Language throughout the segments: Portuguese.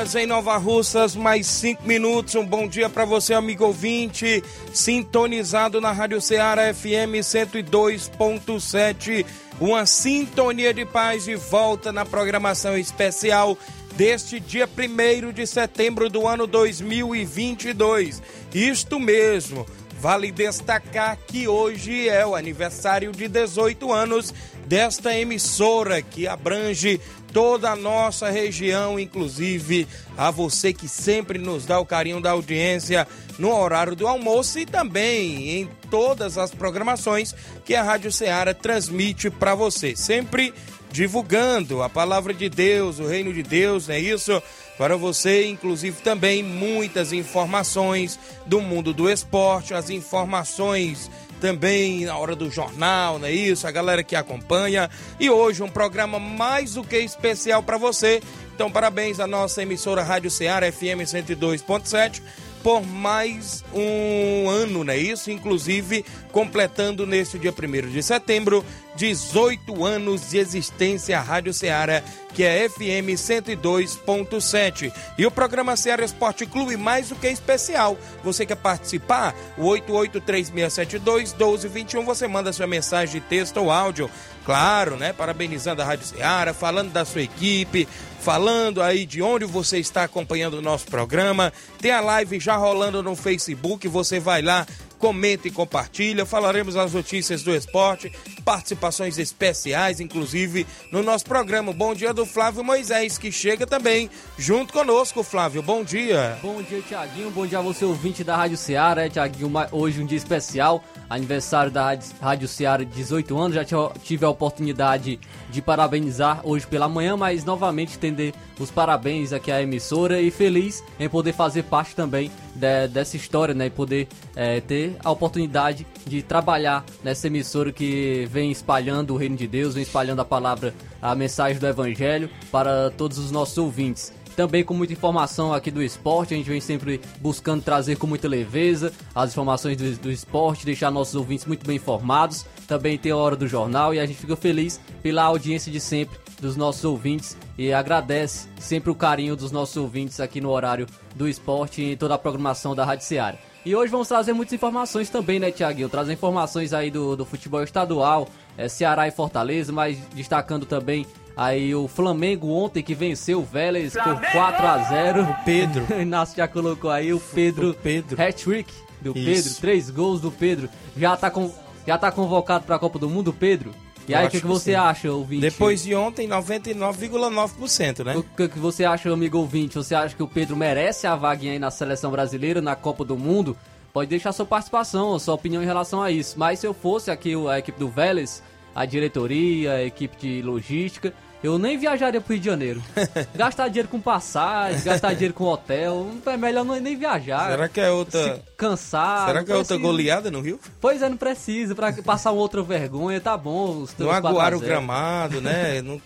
11 horas em Nova Russas, mais 5 minutos. Um bom dia para você, amigo ouvinte, sintonizado na Rádio Ceará FM 102.7. Uma sintonia de paz de volta na programação especial deste dia 1 de setembro do ano 2022. Isto mesmo. Vale destacar que hoje é o aniversário de 18 anos desta emissora que abrange toda a nossa região, inclusive a você que sempre nos dá o carinho da audiência no horário do almoço e também em todas as programações que a Rádio Ceará transmite para você. Sempre divulgando a palavra de Deus, o reino de Deus, é isso? Para você, inclusive, também muitas informações do mundo do esporte, as informações também na hora do jornal, não é isso? A galera que acompanha. E hoje um programa mais do que especial para você. Então, parabéns à nossa emissora Rádio Ceará FM 102.7 por mais um ano, não é isso? Inclusive, completando neste dia 1 de setembro, 18 anos de existência a Rádio Ceará, que é FM 102.7. E o programa Ceará Esporte Clube, mais do que especial. Você quer participar? O 883672-1221, você manda sua mensagem de texto ou áudio. Claro, né? Parabenizando a Rádio Ceará, falando da sua equipe, falando aí de onde você está acompanhando o nosso programa. Tem a live já rolando no Facebook, você vai lá, comenta e compartilha. Falaremos as notícias do esporte, participações especiais, inclusive, no nosso programa. Bom dia do Flávio Moisés, que chega também junto conosco, Flávio. Bom dia. Bom dia, Tiaguinho. Bom dia a você, ouvinte da Rádio Ceará. É, Tiaguinho, hoje um dia especial, aniversário da Rádio Ceará, 18 anos. Já tive a oportunidade de parabenizar hoje pela manhã, mas novamente estender os parabéns aqui à emissora e feliz em poder fazer parte também de, dessa história, né? E poder é, ter a oportunidade de trabalhar nessa emissora que vem espalhando o reino de Deus, vem espalhando a palavra, a mensagem do Evangelho para todos os nossos ouvintes também com muita informação aqui do esporte. A gente vem sempre buscando trazer com muita leveza as informações do, do, esporte, deixar nossos ouvintes muito bem informados. Também tem a hora do jornal e a gente fica feliz pela audiência de sempre dos nossos ouvintes e agradece sempre o carinho dos nossos ouvintes aqui no horário do esporte e toda a programação da Rádio Seara. E hoje vamos trazer muitas informações também, né, Tiaguinho? Trazer informações aí do, do futebol estadual, é, Ceará e Fortaleza, mas destacando também aí o Flamengo ontem que venceu o Vélez Flamengo! por 4 a 0 O Pedro. Inácio já colocou aí o Pedro. O Pedro. Hat-trick do Isso. Pedro, três gols do Pedro. Já tá, com, já tá convocado para a Copa do Mundo, Pedro? E aí, o que, que, você sim. acha, ouvinte? Depois de ontem, 99,9%, né? O que, que, você acha, amigo ouvinte? Você acha que o Pedro merece a vaguinha aí na seleção brasileira, na Copa do Mundo? Pode deixar sua participação, sua opinião em relação a isso. Mas se eu fosse aqui a equipe do Vélez, a diretoria, a equipe de logística, eu nem viajaria pro Rio de Janeiro. gastar dinheiro com passagem, gastar dinheiro com hotel, é melhor não, nem viajar. Será que é outra. Se cansar. Será que é outra goleada no Rio? Pois é, não precisa. Pra passar uma outra vergonha, tá bom. Não aguaram o gramado, né? não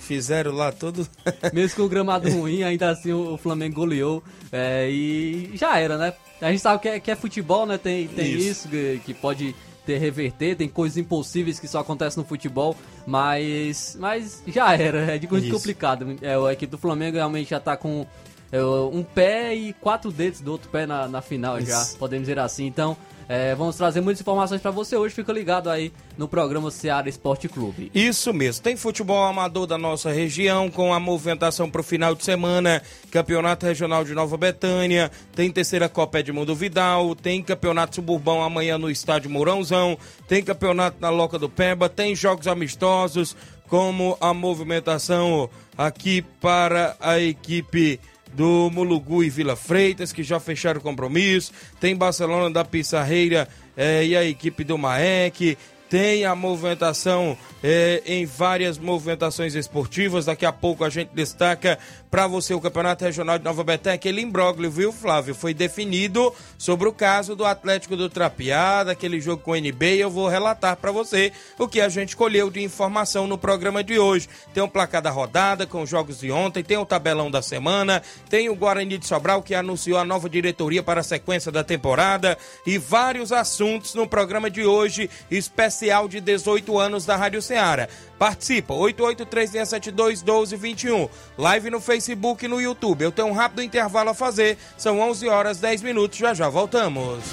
fizeram lá todo. Mesmo com o gramado ruim, ainda assim o Flamengo goleou. É, e já era, né? A gente sabe que é, que é futebol, né? Tem, tem isso, isso que, que pode ter reverter, tem coisas impossíveis que só acontecem no futebol, mas mas já era, é de muito complicado. É, a equipe do Flamengo realmente já tá com é, um pé e quatro dedos do outro pé na, na final Isso. já, podemos dizer assim. Então, é, vamos trazer muitas informações para você hoje. Fica ligado aí no programa Seara Esporte Clube. Isso mesmo. Tem futebol amador da nossa região com a movimentação para o final de semana. Campeonato Regional de Nova Betânia. Tem terceira Copa Edmundo Vidal. Tem campeonato suburbão amanhã no estádio Mourãozão. Tem campeonato na Loca do Peba. Tem jogos amistosos como a movimentação aqui para a equipe do Mulugu e Vila Freitas, que já fecharam o compromisso. Tem Barcelona da Pissarreira é, e a equipe do Maek. Tem a movimentação é, em várias movimentações esportivas. Daqui a pouco a gente destaca para você o Campeonato Regional de Nova Betânia, aquele imbróglio, viu, Flávio? Foi definido sobre o caso do Atlético do Trapiá, daquele jogo com o NB, e eu vou relatar para você o que a gente colheu de informação no programa de hoje. Tem o placar da rodada com os jogos de ontem, tem o tabelão da semana, tem o Guarani de Sobral que anunciou a nova diretoria para a sequência da temporada e vários assuntos no programa de hoje, especialmente especial de 18 anos da Rádio Ceará. Participa, 8836721221. Live no Facebook e no YouTube. Eu tenho um rápido intervalo a fazer. São 11 horas 10 minutos. Já já voltamos.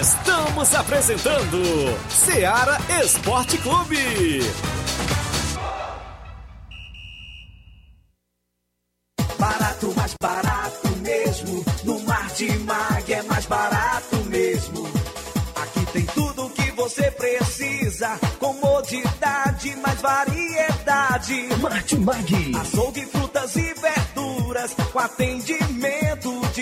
Estamos apresentando Seara Esporte Clube. Precisa. Comodidade, mais variedade. Martimag. Açougue, frutas e verduras. Com atendimento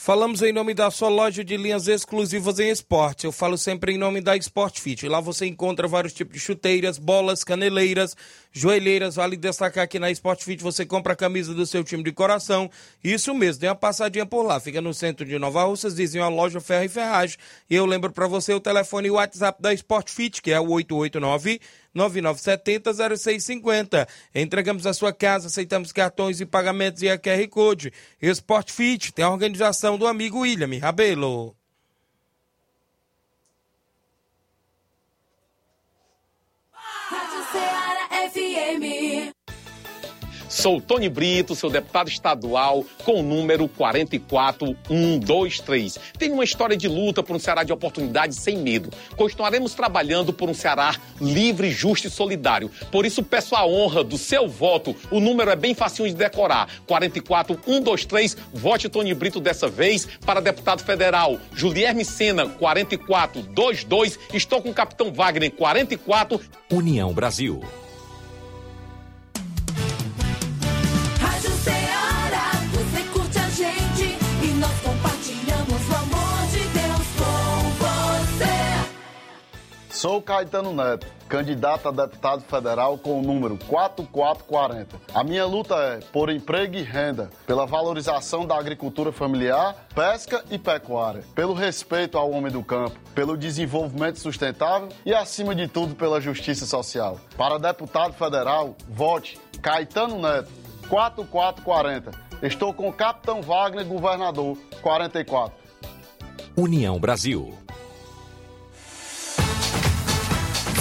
Falamos em nome da sua loja de linhas exclusivas em esportes. Eu falo sempre em nome da Sport Fit. Lá você encontra vários tipos de chuteiras, bolas, caneleiras, joelheiras. Vale destacar que na Sport Fit você compra a camisa do seu time de coração. Isso mesmo, dê uma passadinha por lá. Fica no centro de Nova Russas, vizinho a loja Ferro e Ferragem. E eu lembro para você o telefone e o WhatsApp da Sport Fit, que é o 889 9970-0650. Entregamos a sua casa, aceitamos cartões e pagamentos e a QR Code. Sport Fit tem a organização do amigo William Rabelo. Sou Tony Brito, seu deputado estadual, com o número 44123. Tenho uma história de luta por um Ceará de oportunidades sem medo. Continuaremos trabalhando por um Ceará livre, justo e solidário. Por isso peço a honra do seu voto. O número é bem facinho de decorar. 44123. Vote Tony Brito dessa vez para deputado federal. Julierme Sena, 4422. Estou com o capitão Wagner, 44. União Brasil. Sou Caetano Neto, candidato a deputado federal com o número 4440. A minha luta é por emprego e renda, pela valorização da agricultura familiar, pesca e pecuária, pelo respeito ao homem do campo, pelo desenvolvimento sustentável e, acima de tudo, pela justiça social. Para deputado federal, vote Caetano Neto, 4440. Estou com o Capitão Wagner, governador, 44. União Brasil.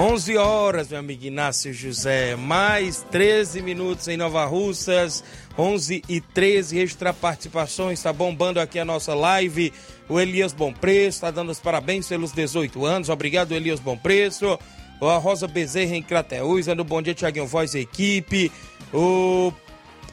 Onze horas, meu amigo Inácio José, mais 13 minutos em Nova Russas, 11 e 13, registrar participações, está bombando aqui a nossa live, o Elias Bom Preço, está dando os parabéns pelos 18 anos, obrigado Elias Bom Preço, a Rosa Bezerra em Crateús, no Bom Dia Tiaguinho Voz Equipe, o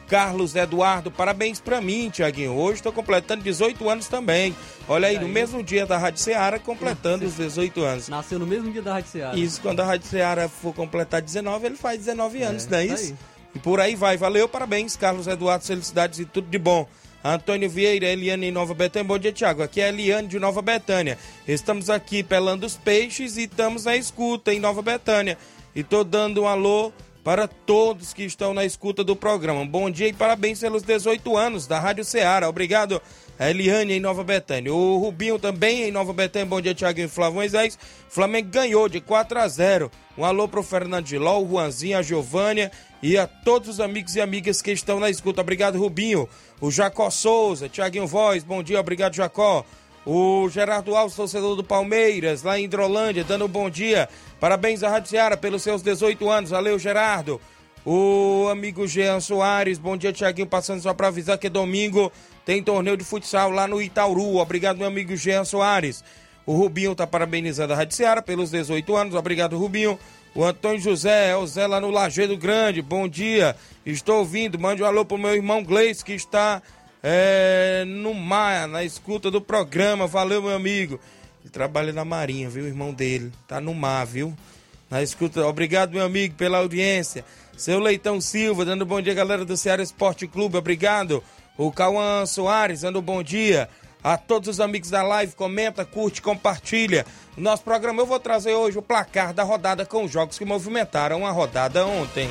Carlos Eduardo, parabéns pra mim, Tiaguinho. Hoje estou completando 18 anos também. Olha aí, no mesmo dia da Rádio Ceará, completando os 18 anos. Nasceu no mesmo dia da Rádio Ceará. Isso, quando a Rádio Ceará for completar 19, ele faz 19 anos, É, não é isso aí. E por aí vai. Valeu, parabéns, Carlos Eduardo, felicidades e tudo de bom. Antônio Vieira, Eliane em Nova Betânia. Bom dia, Tiago. Aqui é a Eliane de Nova Betânia. Estamos aqui pelando os peixes e estamos na escuta em Nova Betânia. E tô dando um alô para todos que estão na escuta do programa. Bom dia e parabéns pelos 18 anos da Rádio Ceará. Obrigado, Eliane em Nova Betânia. O Rubinho também em Nova Betânia. Bom dia, Tiago e Flávio Moisés. Flamengo ganhou de 4 a 0. Um alô pro Fernando Giló, o Juanzinho, a Giovânia e a todos os amigos e amigas que estão na escuta. Obrigado, Rubinho. O Jacó Souza, Tiaguinho Voz, bom dia, obrigado, Jacó. O Gerardo Alves, torcedor do Palmeiras, lá em Hidrolândia, dando um bom dia. Parabéns à Rádio pelos seus 18 anos. Valeu, Gerardo. O amigo Jean Soares, bom dia, Tiaguinho, passando só para avisar que domingo tem torneio de futsal lá no Itauru. Obrigado, meu amigo Jean Soares. O Rubinho tá parabenizando a Rádio pelos 18 anos. Obrigado, Rubinho. O Antônio José, é o Zé lá no Lajeado Grande, bom dia. Estou ouvindo, mande um alô pro meu irmão Gleice, que está é, no mar, na escuta do programa. Valeu, meu amigo. Ele trabalha na Marinha, viu? Irmão dele. Tá no mar, viu? Na escuta. Obrigado, meu amigo, pela audiência. Seu Leitão Silva, dando bom dia, galera do Ceará Esporte Clube. Obrigado. O Cauã Soares, dando bom dia. A todos os amigos da live, comenta, curte, compartilha. Nosso programa eu vou trazer hoje o placar da rodada com os jogos que movimentaram a rodada ontem.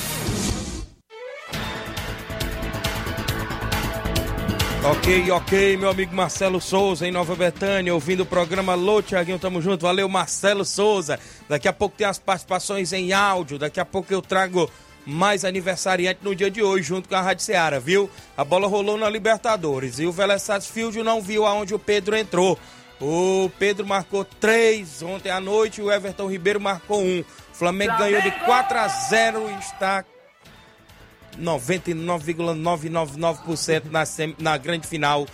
Ok, ok, meu amigo Marcelo Souza em Nova Betânia, ouvindo o programa Alô, Tiaguinho, tamo junto. Valeu, Marcelo Souza. Daqui a pouco tem as participações em áudio, daqui a pouco eu trago mais aniversariante no dia de hoje, junto com a Rádio Seara, viu? A bola rolou na Libertadores e o Vélez Sarsfield não viu aonde o Pedro entrou. O Pedro marcou três ontem à noite e o Everton Ribeiro marcou um. O Flamengo ganhou de 4 a 0 e está 99,999% na, sem- na grande final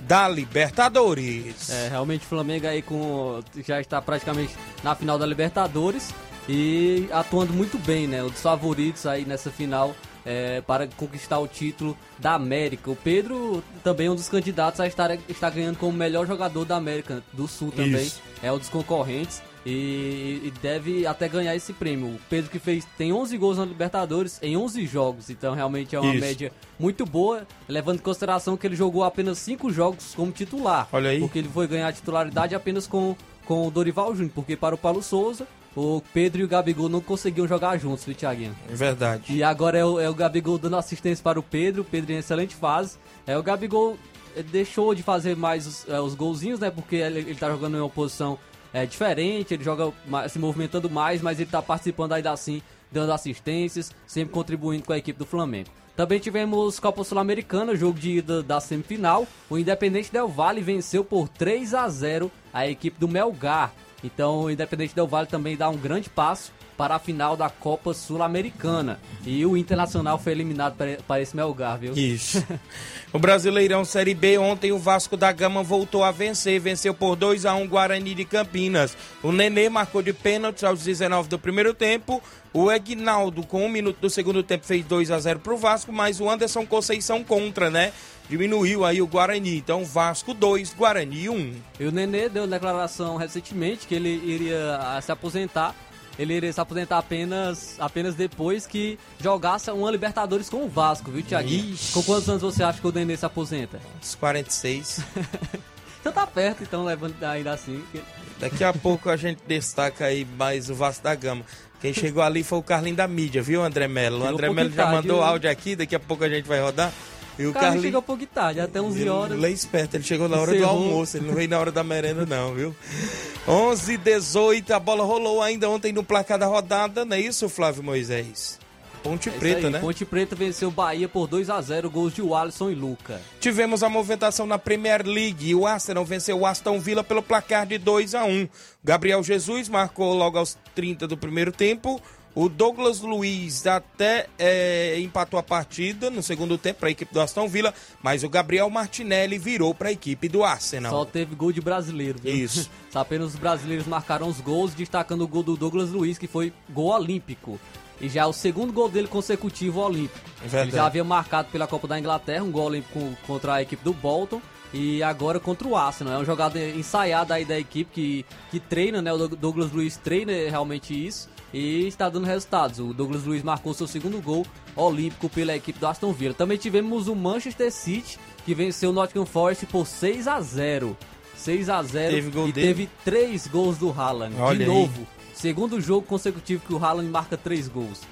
da Libertadores. É, realmente o Flamengo aí com já está praticamente na final da Libertadores e atuando muito bem, né? Um dos favoritos aí nessa final é, para conquistar o título da América. O Pedro também é um dos candidatos a estar, estar ganhando como melhor jogador da América do Sul também. Isso. É um dos concorrentes e, e deve até ganhar esse prêmio. O Pedro que fez tem 11 gols na Libertadores em 11 jogos, então realmente é uma Isso. média muito boa, levando em consideração que ele jogou apenas 5 jogos como titular. Olha aí. Porque ele foi ganhar a titularidade apenas com, com o Dorival Júnior, porque para o Paulo Souza, o Pedro e o Gabigol não conseguiam jogar juntos, viu, Thiaguinho? É verdade. E agora é o, é o Gabigol dando assistência para o Pedro, o Pedro em excelente fase. É, o Gabigol eh, deixou de fazer mais os, eh, os golzinhos, né? Porque ele, ele tá jogando em uma posição eh, diferente, ele joga se movimentando mais, mas ele tá participando ainda assim, dando assistências, sempre contribuindo com a equipe do Flamengo. Também tivemos Copa Sul-Americana, jogo de ida da semifinal. O Independente Del Valle venceu por 3 a 0 a equipe do Melgar. Então o Independente Del Valle também dá um grande passo para a final da Copa Sul-Americana. E o Internacional foi eliminado para, para esse Melgar, viu? Isso. o Brasileirão Série B, ontem o Vasco da Gama voltou a vencer, venceu por 2 a 1 Guarani de Campinas. O Nenê marcou de pênalti aos 19 do primeiro tempo. O Egnaldo, com um minuto do segundo tempo, fez 2 a 0 pro Vasco, mas o Anderson Conceição contra, né? Diminuiu aí o Guarani. Então, Vasco 2, Guarani 1. E o Nenê deu declaração recentemente que ele iria se aposentar. Ele iria se aposentar apenas, apenas depois que jogasse uma Libertadores com o Vasco, viu, Thiaguinho? Ixi. Com quantos anos você acha que o Nenê se aposenta? Os 46. Então tá perto, então levando ainda assim. Daqui a pouco a gente destaca aí mais o Vasco da Gama. Quem chegou ali foi o Carlinho da mídia, viu, André Melo? O André Melo já mandou áudio aqui, daqui a pouco a gente vai rodar. E o Carlinhos Carlinho. chegou um pouco tarde, até 11 horas. Ele é esperto, ele chegou na hora do almoço, ele não veio na hora da merenda, não, viu? 11 h 18 a bola rolou ainda ontem no placar da rodada, não é isso, Flávio Moisés? Ponte É Preta, aí, né? Ponte Preta venceu o Bahia por 2 a 0 gols de Alisson e Luca. Tivemos a movimentação na Premier League. O Arsenal venceu o Aston Villa pelo placar de 2 a 1 Gabriel Jesus marcou logo aos 30 do primeiro tempo. O Douglas Luiz até é, empatou a partida no segundo tempo para a equipe do Aston Villa, mas o Gabriel Martinelli virou para a equipe do Arsenal. Só teve gol de brasileiro, viu? Isso. Só apenas os brasileiros marcaram os gols, destacando o gol do Douglas Luiz, que foi gol olímpico. E já é o segundo gol dele consecutivo olímpico. É verdade. Ele já havia marcado pela Copa da Inglaterra, um gol olímpico contra a equipe do Bolton. E agora contra o Arsenal. É um jogado ensaiado aí da equipe que, que treina, né? O Doug- Douglas Luiz treina realmente isso. E está dando resultados. O Douglas Luiz marcou seu segundo gol olímpico pela equipe do Aston Villa. Também tivemos o Manchester City, que venceu o Nottingham Forest por 6 a 0 6 a 0 Teve gol e dele? teve três gols do Haaland. Olha de aí. novo. Segundo jogo consecutivo que o Haaland marca três gols.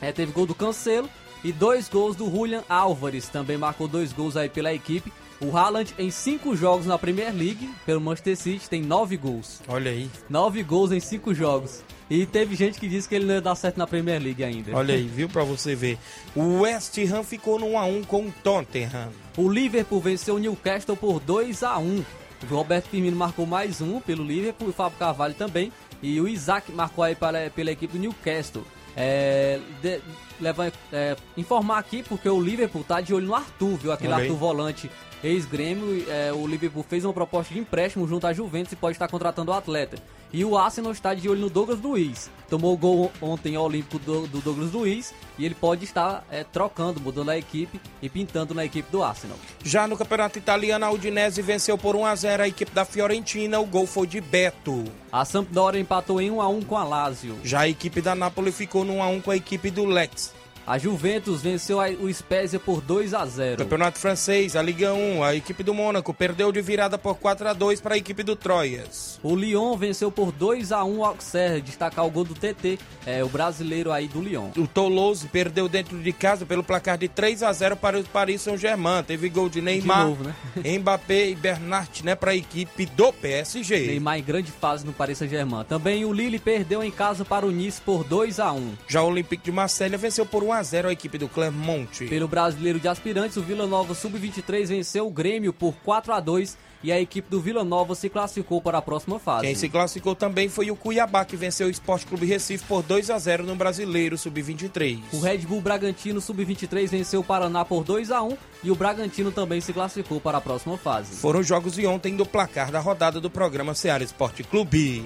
É, teve gol do Cancelo e dois gols do Julian Álvares. Também marcou dois gols aí pela equipe. O Haaland, em cinco jogos na Premier League, pelo Manchester City, tem nove gols. Olha aí, Nove gols em cinco jogos. E teve gente que disse que ele não ia dar certo na Premier League ainda. olha aí, viu para você ver. O West Ham ficou no 1 a 1 com o Tottenham. O Liverpool venceu o Newcastle por 2 a 1 O Roberto Firmino marcou mais um pelo Liverpool, o Fábio Carvalho também. E o Isaac marcou aí para, pela equipe do Newcastle. É, de- leva- é, informar aqui porque o Liverpool tá de olho no Arthur, viu? Aquele. Arthur volante ex-grêmio. é, o Liverpool fez uma proposta de empréstimo junto à Juventus e pode estar contratando o atleta. E o Arsenal está de olho no Douglas Luiz. Tomou o gol ontem ao Olímpico do, do Douglas Luiz e ele pode estar é, trocando, mudando a equipe e pintando na equipe do Arsenal. Já no Campeonato Italiano, a Udinese venceu por 1 a 0 a equipe da Fiorentina. O gol foi de Beto. A Sampdoria empatou em 1 a 1 com a Lazio. Já a equipe da Napoli ficou no 1 a 1 com a equipe do Lex. A Juventus venceu o Spezia por 2 a 0. Campeonato Francês, a Liga 1, a equipe do Mônaco perdeu de virada por 4 a 2 para a equipe do Troyes. O Lyon venceu por 2 a 1 o Auxerre, destacar o gol do TT, é o brasileiro aí do Lyon. O Toulouse perdeu dentro de casa pelo placar de 3 a 0 para o Paris Saint-Germain. Teve gol de Neymar, novo, né? Mbappé e Bernat, né, para a equipe do PSG. Neymar em grande fase no Paris Saint-Germain. Também o Lille perdeu em casa para o Nice por 2 a 1. Já o Olympique de Marselha venceu por 1 a 0 a equipe do Clermont. Pelo brasileiro de aspirantes, o Vila Nova Sub-23 venceu o Grêmio por 4 a 2 e a equipe do Vila Nova se classificou para a próxima fase. Quem se classificou também foi o Cuiabá, que venceu o Esporte Clube Recife por 2 a 0 no Brasileiro Sub-23. O Red Bull Bragantino Sub-23 venceu o Paraná por 2 a 1 e o Bragantino também se classificou para a próxima fase. Foram os jogos de ontem do placar da rodada do programa Ceará Esporte Clube.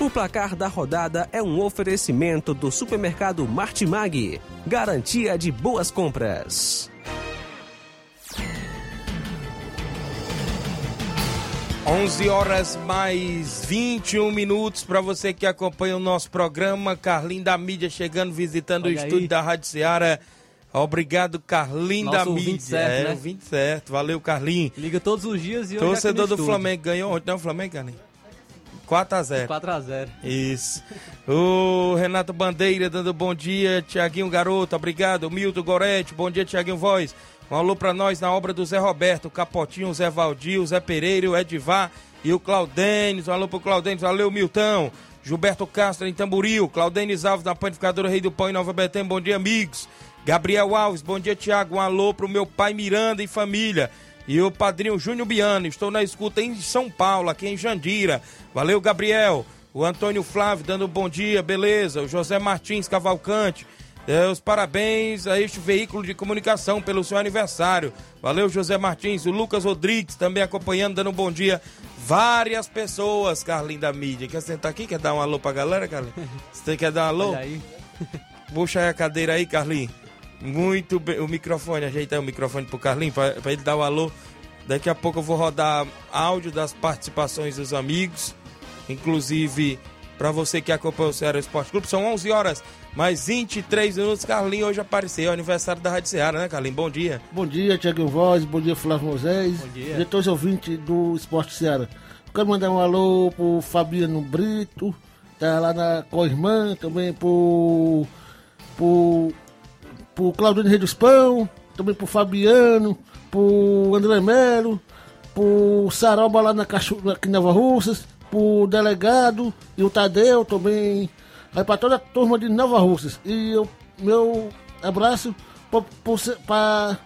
O placar da rodada é um oferecimento do supermercado Martimag. Garantia de boas compras. 11 horas mais 21 minutos para você que acompanha o nosso programa. Carlinho da Mídia chegando, visitando Olha o estúdio aí. da Rádio Ceará. Obrigado, Carlinho Nosso da Mídia. certo, é, né? ouvinte certo. Valeu, Carlinho. Liga todos os dias e hoje Torcedor aqui do Flamengo ganhou ontem, não, Flamengo, Carlinho? 4 a 0 4 a 0 Isso. O Renato Bandeira dando bom dia. Tiaguinho Garoto, obrigado. Milton Gorete, bom dia, Tiaguinho Voz. Um alô pra nós na obra do Zé Roberto, o Capotinho, o Zé Valdir, o Zé Pereira, o Edivar e o Claudênis. Um alô pro Claudênis, valeu, Milton. Gilberto Castro em Tamboril, Claudênis Alves na Panificadora Rei do Pão em Nova Betém, bom dia, amigos. Gabriel Alves, bom dia, Tiago. Um alô pro meu pai Miranda e família. E o padrinho Júnior Biano, estou na escuta em São Paulo, aqui em Jandira. Valeu, Gabriel. O Antônio Flávio dando bom dia, beleza. O José Martins Cavalcante. É, os parabéns a este veículo de comunicação pelo seu aniversário. Valeu, José Martins. O Lucas Rodrigues também acompanhando, dando um bom dia. Várias pessoas, Carlinho da mídia. Quer sentar aqui? Quer dar um alô pra galera, Carlinho? Você quer dar um alô? Puxa aí a cadeira aí, Carlinho. Muito bem. O microfone, ajeita o microfone pro Carlinho pra, pra ele dar o alô. Daqui a pouco eu vou rodar áudio das participações dos amigos. Inclusive, pra você que acompanha o Ceará Esporte Clube, são 11 horas mais 23 minutos. Carlinho hoje apareceu, aniversário da Rádio Ceará, né, Carlinho? Bom dia. Bom dia, Tiago Voz, bom dia, Flávio Moisés. Bom dia. a todos os ouvintes do Esporte Ceará. Quero mandar um alô pro Fabiano Brito, tá lá na co-irmã, também pro, pro, pro Claudino Rei dos Pão, também pro Fabiano, pro André Melo, pro Saroba lá na Cachu, aqui em Nova Russas, pro delegado e o Tadeu também. Aí pra toda a turma de Nova Russas. E o meu abraço por, ser- pra-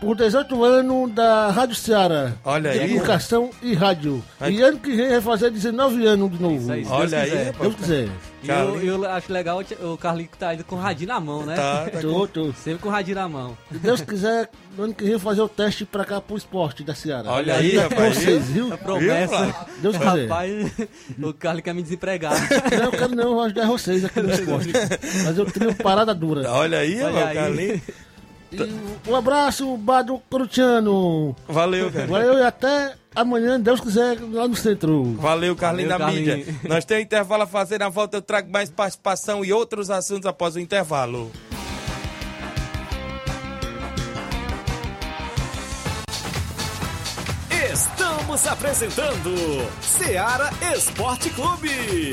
por 18 anos da Rádio Ceará. Olha de aí. Comunicação e rádio. Aí- E ano que vem vai fazer 19 anos de novo. Isso aí, Olha aí, quiser. rapaz. Deus quiser. E eu, eu acho legal o Carlinho que tá indo com o radinho na mão, né? Tá, tá Tô, tô. Sempre com o radinho na mão. Se Deus quiser, no ano que vem fazer o teste pra cá pro esporte da Ceará. Olha aí, com rapaz. vocês, viu? A promessa. Flávio? Deus quiser. Rapaz, o Carlinho quer me desempregar. Não, eu quero não, eu vou ajudar vocês aqui no esporte. Mas eu trio parada dura. Olha aí, Olha rapaz, aí. Carlinho. E um abraço, Bado Corutiano. Valeu, Carlinho. Valeu e até amanhã, Deus quiser, lá no centro. Valeu, Carlinho Valeu, da mídia. Nós temos intervalo a fazer. Na volta eu trago mais participação e outros assuntos após o intervalo. Estamos apresentando Seara Esporte Clube.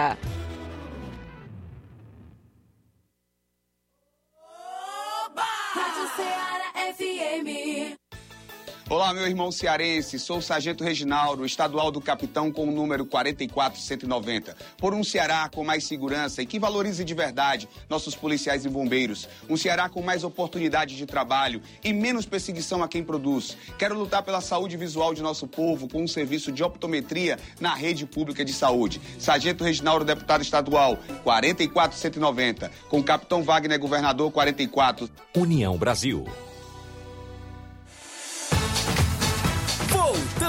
Rádio Ceará FM. Olá, meu irmão cearense. Sou o Sargento Reginaldo, estadual do Capitão com o número 44190. Por um Ceará com mais segurança e que valorize de verdade nossos policiais e bombeiros. Um Ceará com mais oportunidades de trabalho e menos perseguição a quem produz. Quero lutar pela saúde visual de nosso povo com um serviço de optometria na rede pública de saúde. Sargento Reginaldo, deputado estadual, 44190. Com Capitão Wagner, governador, 44. União Brasil.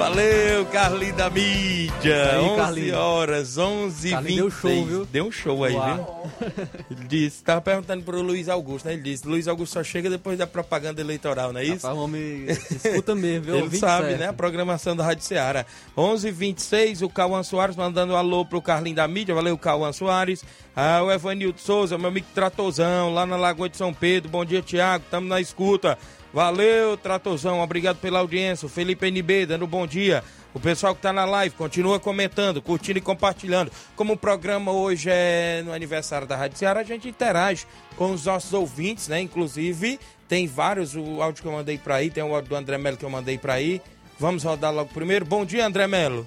Valeu, Carlinhos da mídia. aí, 11 Carlinhos. horas, 11 Carlinhos 26 deu show, viu? Deu um show aí, Uau. viu? Ele disse, tava perguntando pro Luiz Augusto, né? Ele disse, Luiz Augusto só chega depois da propaganda eleitoral, não é isso? Rapaz, o homem escuta mesmo, viu? Ele sabe, certo. né? A programação da Rádio Ceará. 11:26 o Cauã Soares mandando um alô pro Carlinho da mídia. Valeu, Cauã Soares. Ah, o Evanildo Souza, meu amigo Tratozão, lá na Lagoa de São Pedro. Bom dia, Tiago. Tamo na escuta. Valeu, Tratozão. Obrigado pela audiência. O Felipe NB dando bom dia. O pessoal que tá na live continua comentando, curtindo e compartilhando. Como o programa hoje é no aniversário da Rádio Ceará, a gente interage com os nossos ouvintes, né? Inclusive, tem vários, o áudio que eu mandei pra aí, tem o áudio do André Melo que eu mandei pra aí. Vamos rodar logo primeiro. Bom dia, André Melo.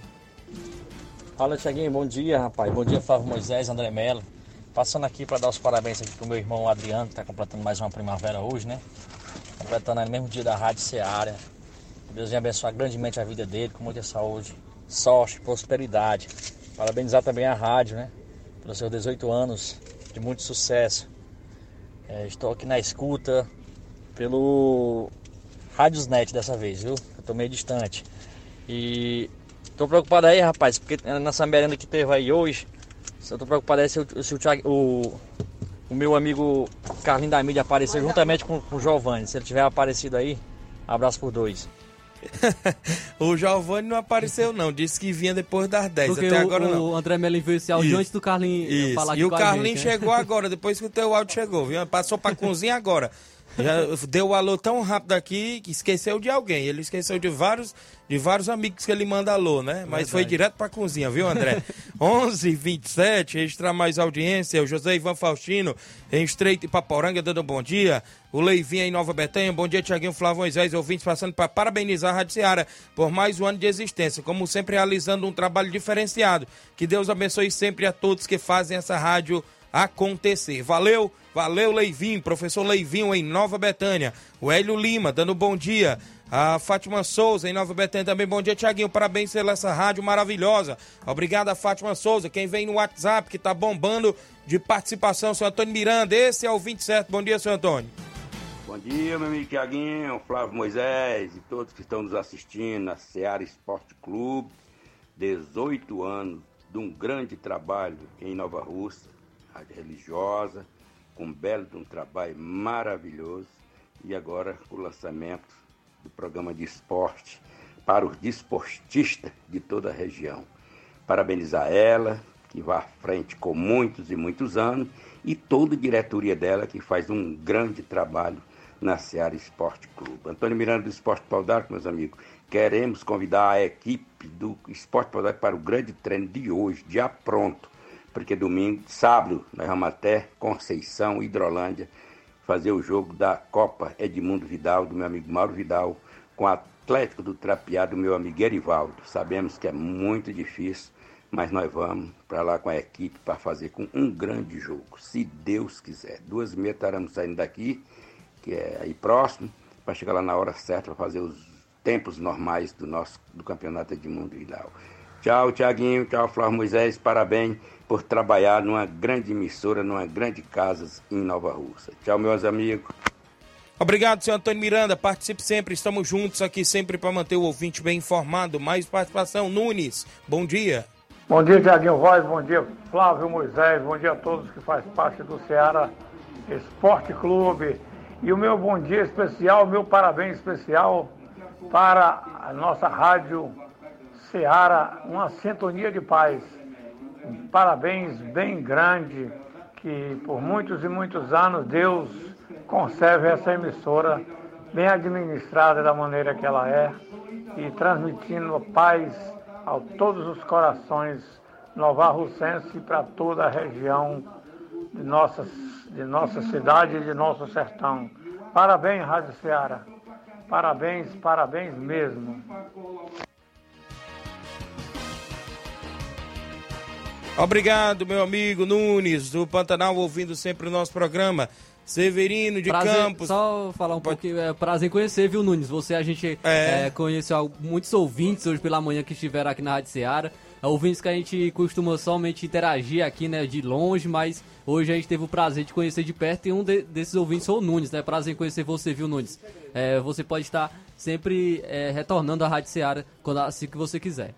Fala, Tiaguinho, bom dia, rapaz. Bom dia, Flávio Moisés, André Melo. Passando aqui para dar os parabéns aqui pro meu irmão Adriano, que está completando mais uma primavera hoje, né? Completando aí mesmo dia da Rádio Seara. Deus venha abençoar grandemente a vida dele, com muita saúde, sorte, prosperidade. Parabenizar também a rádio, né? Pelos seus 18 anos de muito sucesso. É, estou aqui na escuta pelo Rádiosnet dessa vez, viu? Eu tô meio distante. E tô preocupado aí, rapaz, porque nessa merenda que teve aí hoje, eu tô preocupado aí se, o, se o, Thiago- o, o meu amigo Carlinho da mídia aparecer juntamente com, com o Giovanni. Se ele tiver aparecido aí, abraço por dois. O Giovanni não apareceu, não. Disse que vinha depois das 10. Porque Até o, agora não. o André Melo enviou esse áudio Isso. antes do Carlinhos Isso. falar aqui E o Carlinhos gente, né? chegou agora, depois que o teu áudio chegou, viu? Passou pra cozinha agora. Já deu o alô tão rápido aqui que esqueceu de alguém. Ele esqueceu de vários, de vários amigos que ele manda alô, né? Mas foi Verdade. direto pra cozinha, viu, André? 11 27 registrar mais audiência. O José Ivan Faustino, em Estreito e Paporanga, dando bom dia. O Leivinho em Nova Betânia. Bom dia, Tiaguinho Flávio Moisés, ouvintes, passando para parabenizar a Rádio Seara por mais um ano de existência. Como sempre, realizando um trabalho diferenciado. Que Deus abençoe sempre a todos que fazem essa rádio acontecer. Valeu, valeu Leivinho, professor Leivinho em Nova Betânia. O Hélio Lima dando bom dia. A Fátima Souza em Nova Betânia também. Bom dia, Tiaguinho. Parabéns pela essa rádio maravilhosa. Obrigado a Fátima Souza. Quem vem no WhatsApp que tá bombando de participação, seu Antônio Miranda. Esse é o 27. Bom dia, seu Antônio. Bom dia, meu amigo Tiaguinho, Flávio Moisés e todos que estão nos assistindo na Seara Esporte Clube. 18 anos de um grande trabalho em Nova Rússia, religiosa, com um belo um trabalho maravilhoso. E agora o lançamento do programa de esporte para os desportistas de toda a região. Parabenizar ela, que vai à frente com muitos e muitos anos, e toda a diretoria dela, que faz um grande trabalho na Seara Esporte Clube. Antônio Miranda do Esporte Pau d'Arco, meus amigos, queremos convidar a equipe do Esporte Pau d'Arco para o grande treino de hoje, já pronto, porque domingo, sábado, nós vamos até Conceição, Hidrolândia, fazer o jogo da Copa Edmundo Vidal, do meu amigo Mauro Vidal, com o Atlético do Trapiá, do meu amigo Erivaldo. Sabemos que é muito difícil, mas nós vamos para lá com a equipe para fazer com um grande jogo, se Deus quiser. Duas e meia estaremos saindo daqui, que é aí próximo, para chegar lá na hora certa para fazer os tempos normais do nosso do campeonato Edmundo Vidal. Tchau, Tiaguinho. Tchau, Flávio Moisés. Parabéns por trabalhar numa grande emissora, numa grande casa em Nova Russa. Tchau, meus amigos. Obrigado, senhor Antônio Miranda. Participe sempre, estamos juntos aqui sempre para manter o ouvinte bem informado. Mais participação, Nunes. Bom dia. Bom dia, Tiaguinho Voz, bom dia, Flávio Moisés, bom dia a todos que fazem parte do Ceará Esporte Clube. E o meu bom dia especial, meu parabéns especial para a nossa rádio Ceará, uma sintonia de paz. Um parabéns bem grande, que por muitos e muitos anos Deus conserve essa emissora bem administrada da maneira que ela é e transmitindo paz a todos os corações novarrucenses e para toda a região de, nossas, de nossa cidade e de nosso sertão. Parabéns, Rádio Ceará. Parabéns, parabéns mesmo. Obrigado, meu amigo Nunes, do Pantanal, ouvindo sempre o nosso programa. Severino de prazer, Campos. Só falar um pouquinho, é prazer em conhecer, viu, Nunes? Você, a gente É. é, conheceu muitos ouvintes hoje pela manhã que estiveram aqui na Rádio Seara. É, ouvintes que a gente costuma somente interagir aqui, né, de longe, mas hoje a gente teve o prazer de conhecer de perto e um de- desses ouvintes foi o Nunes, né? Prazer em conhecer você, viu, Nunes? É, você pode estar sempre é, retornando à Rádio Seara quando assim que você quiser.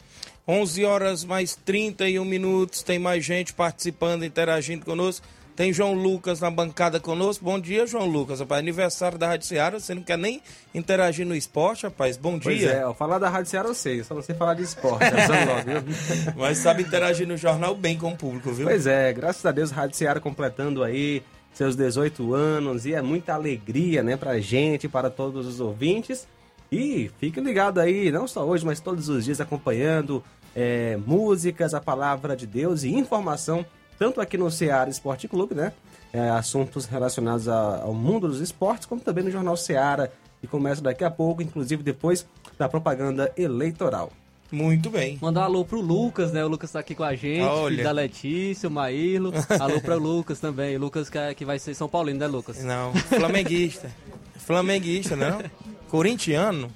11 horas mais 31 minutos. Tem mais gente participando, interagindo conosco. Tem João Lucas na bancada conosco. Bom dia, João Lucas. Rapaz, aniversário da Rádio Seara. Você não quer nem interagir no esporte, rapaz? Bom Pois dia. é, ó, falar da Rádio Ceará eu sei, só sei falar de esporte. logo, viu? Mas sabe interagir no jornal bem com o público, viu? Pois é, graças a Deus, Rádio Ceará completando aí seus 18 anos e é muita alegria, né, pra gente, para todos os ouvintes. E fique ligado aí, não só hoje, mas todos os dias acompanhando é, músicas, a palavra de Deus e informação, tanto aqui no Ceará Esporte Clube, né? é, assuntos relacionados a- ao mundo dos esportes, como também no Jornal Ceará, que começa daqui a pouco, inclusive depois da propaganda eleitoral. Muito bem. Mandar um alô pro Lucas, né? O Lucas tá aqui com a gente, Olha. filho da Letícia, o Maílo. Alô pro Lucas também. Lucas que, é- que vai ser São Paulino, né, Lucas? Não, flamenguista. flamenguista, não? Corintiano?